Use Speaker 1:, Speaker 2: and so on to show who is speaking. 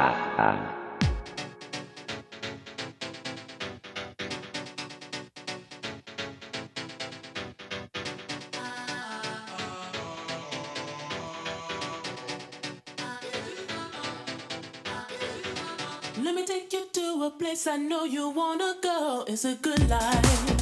Speaker 1: Let me take you to a place I know you wanna go. It's a good life.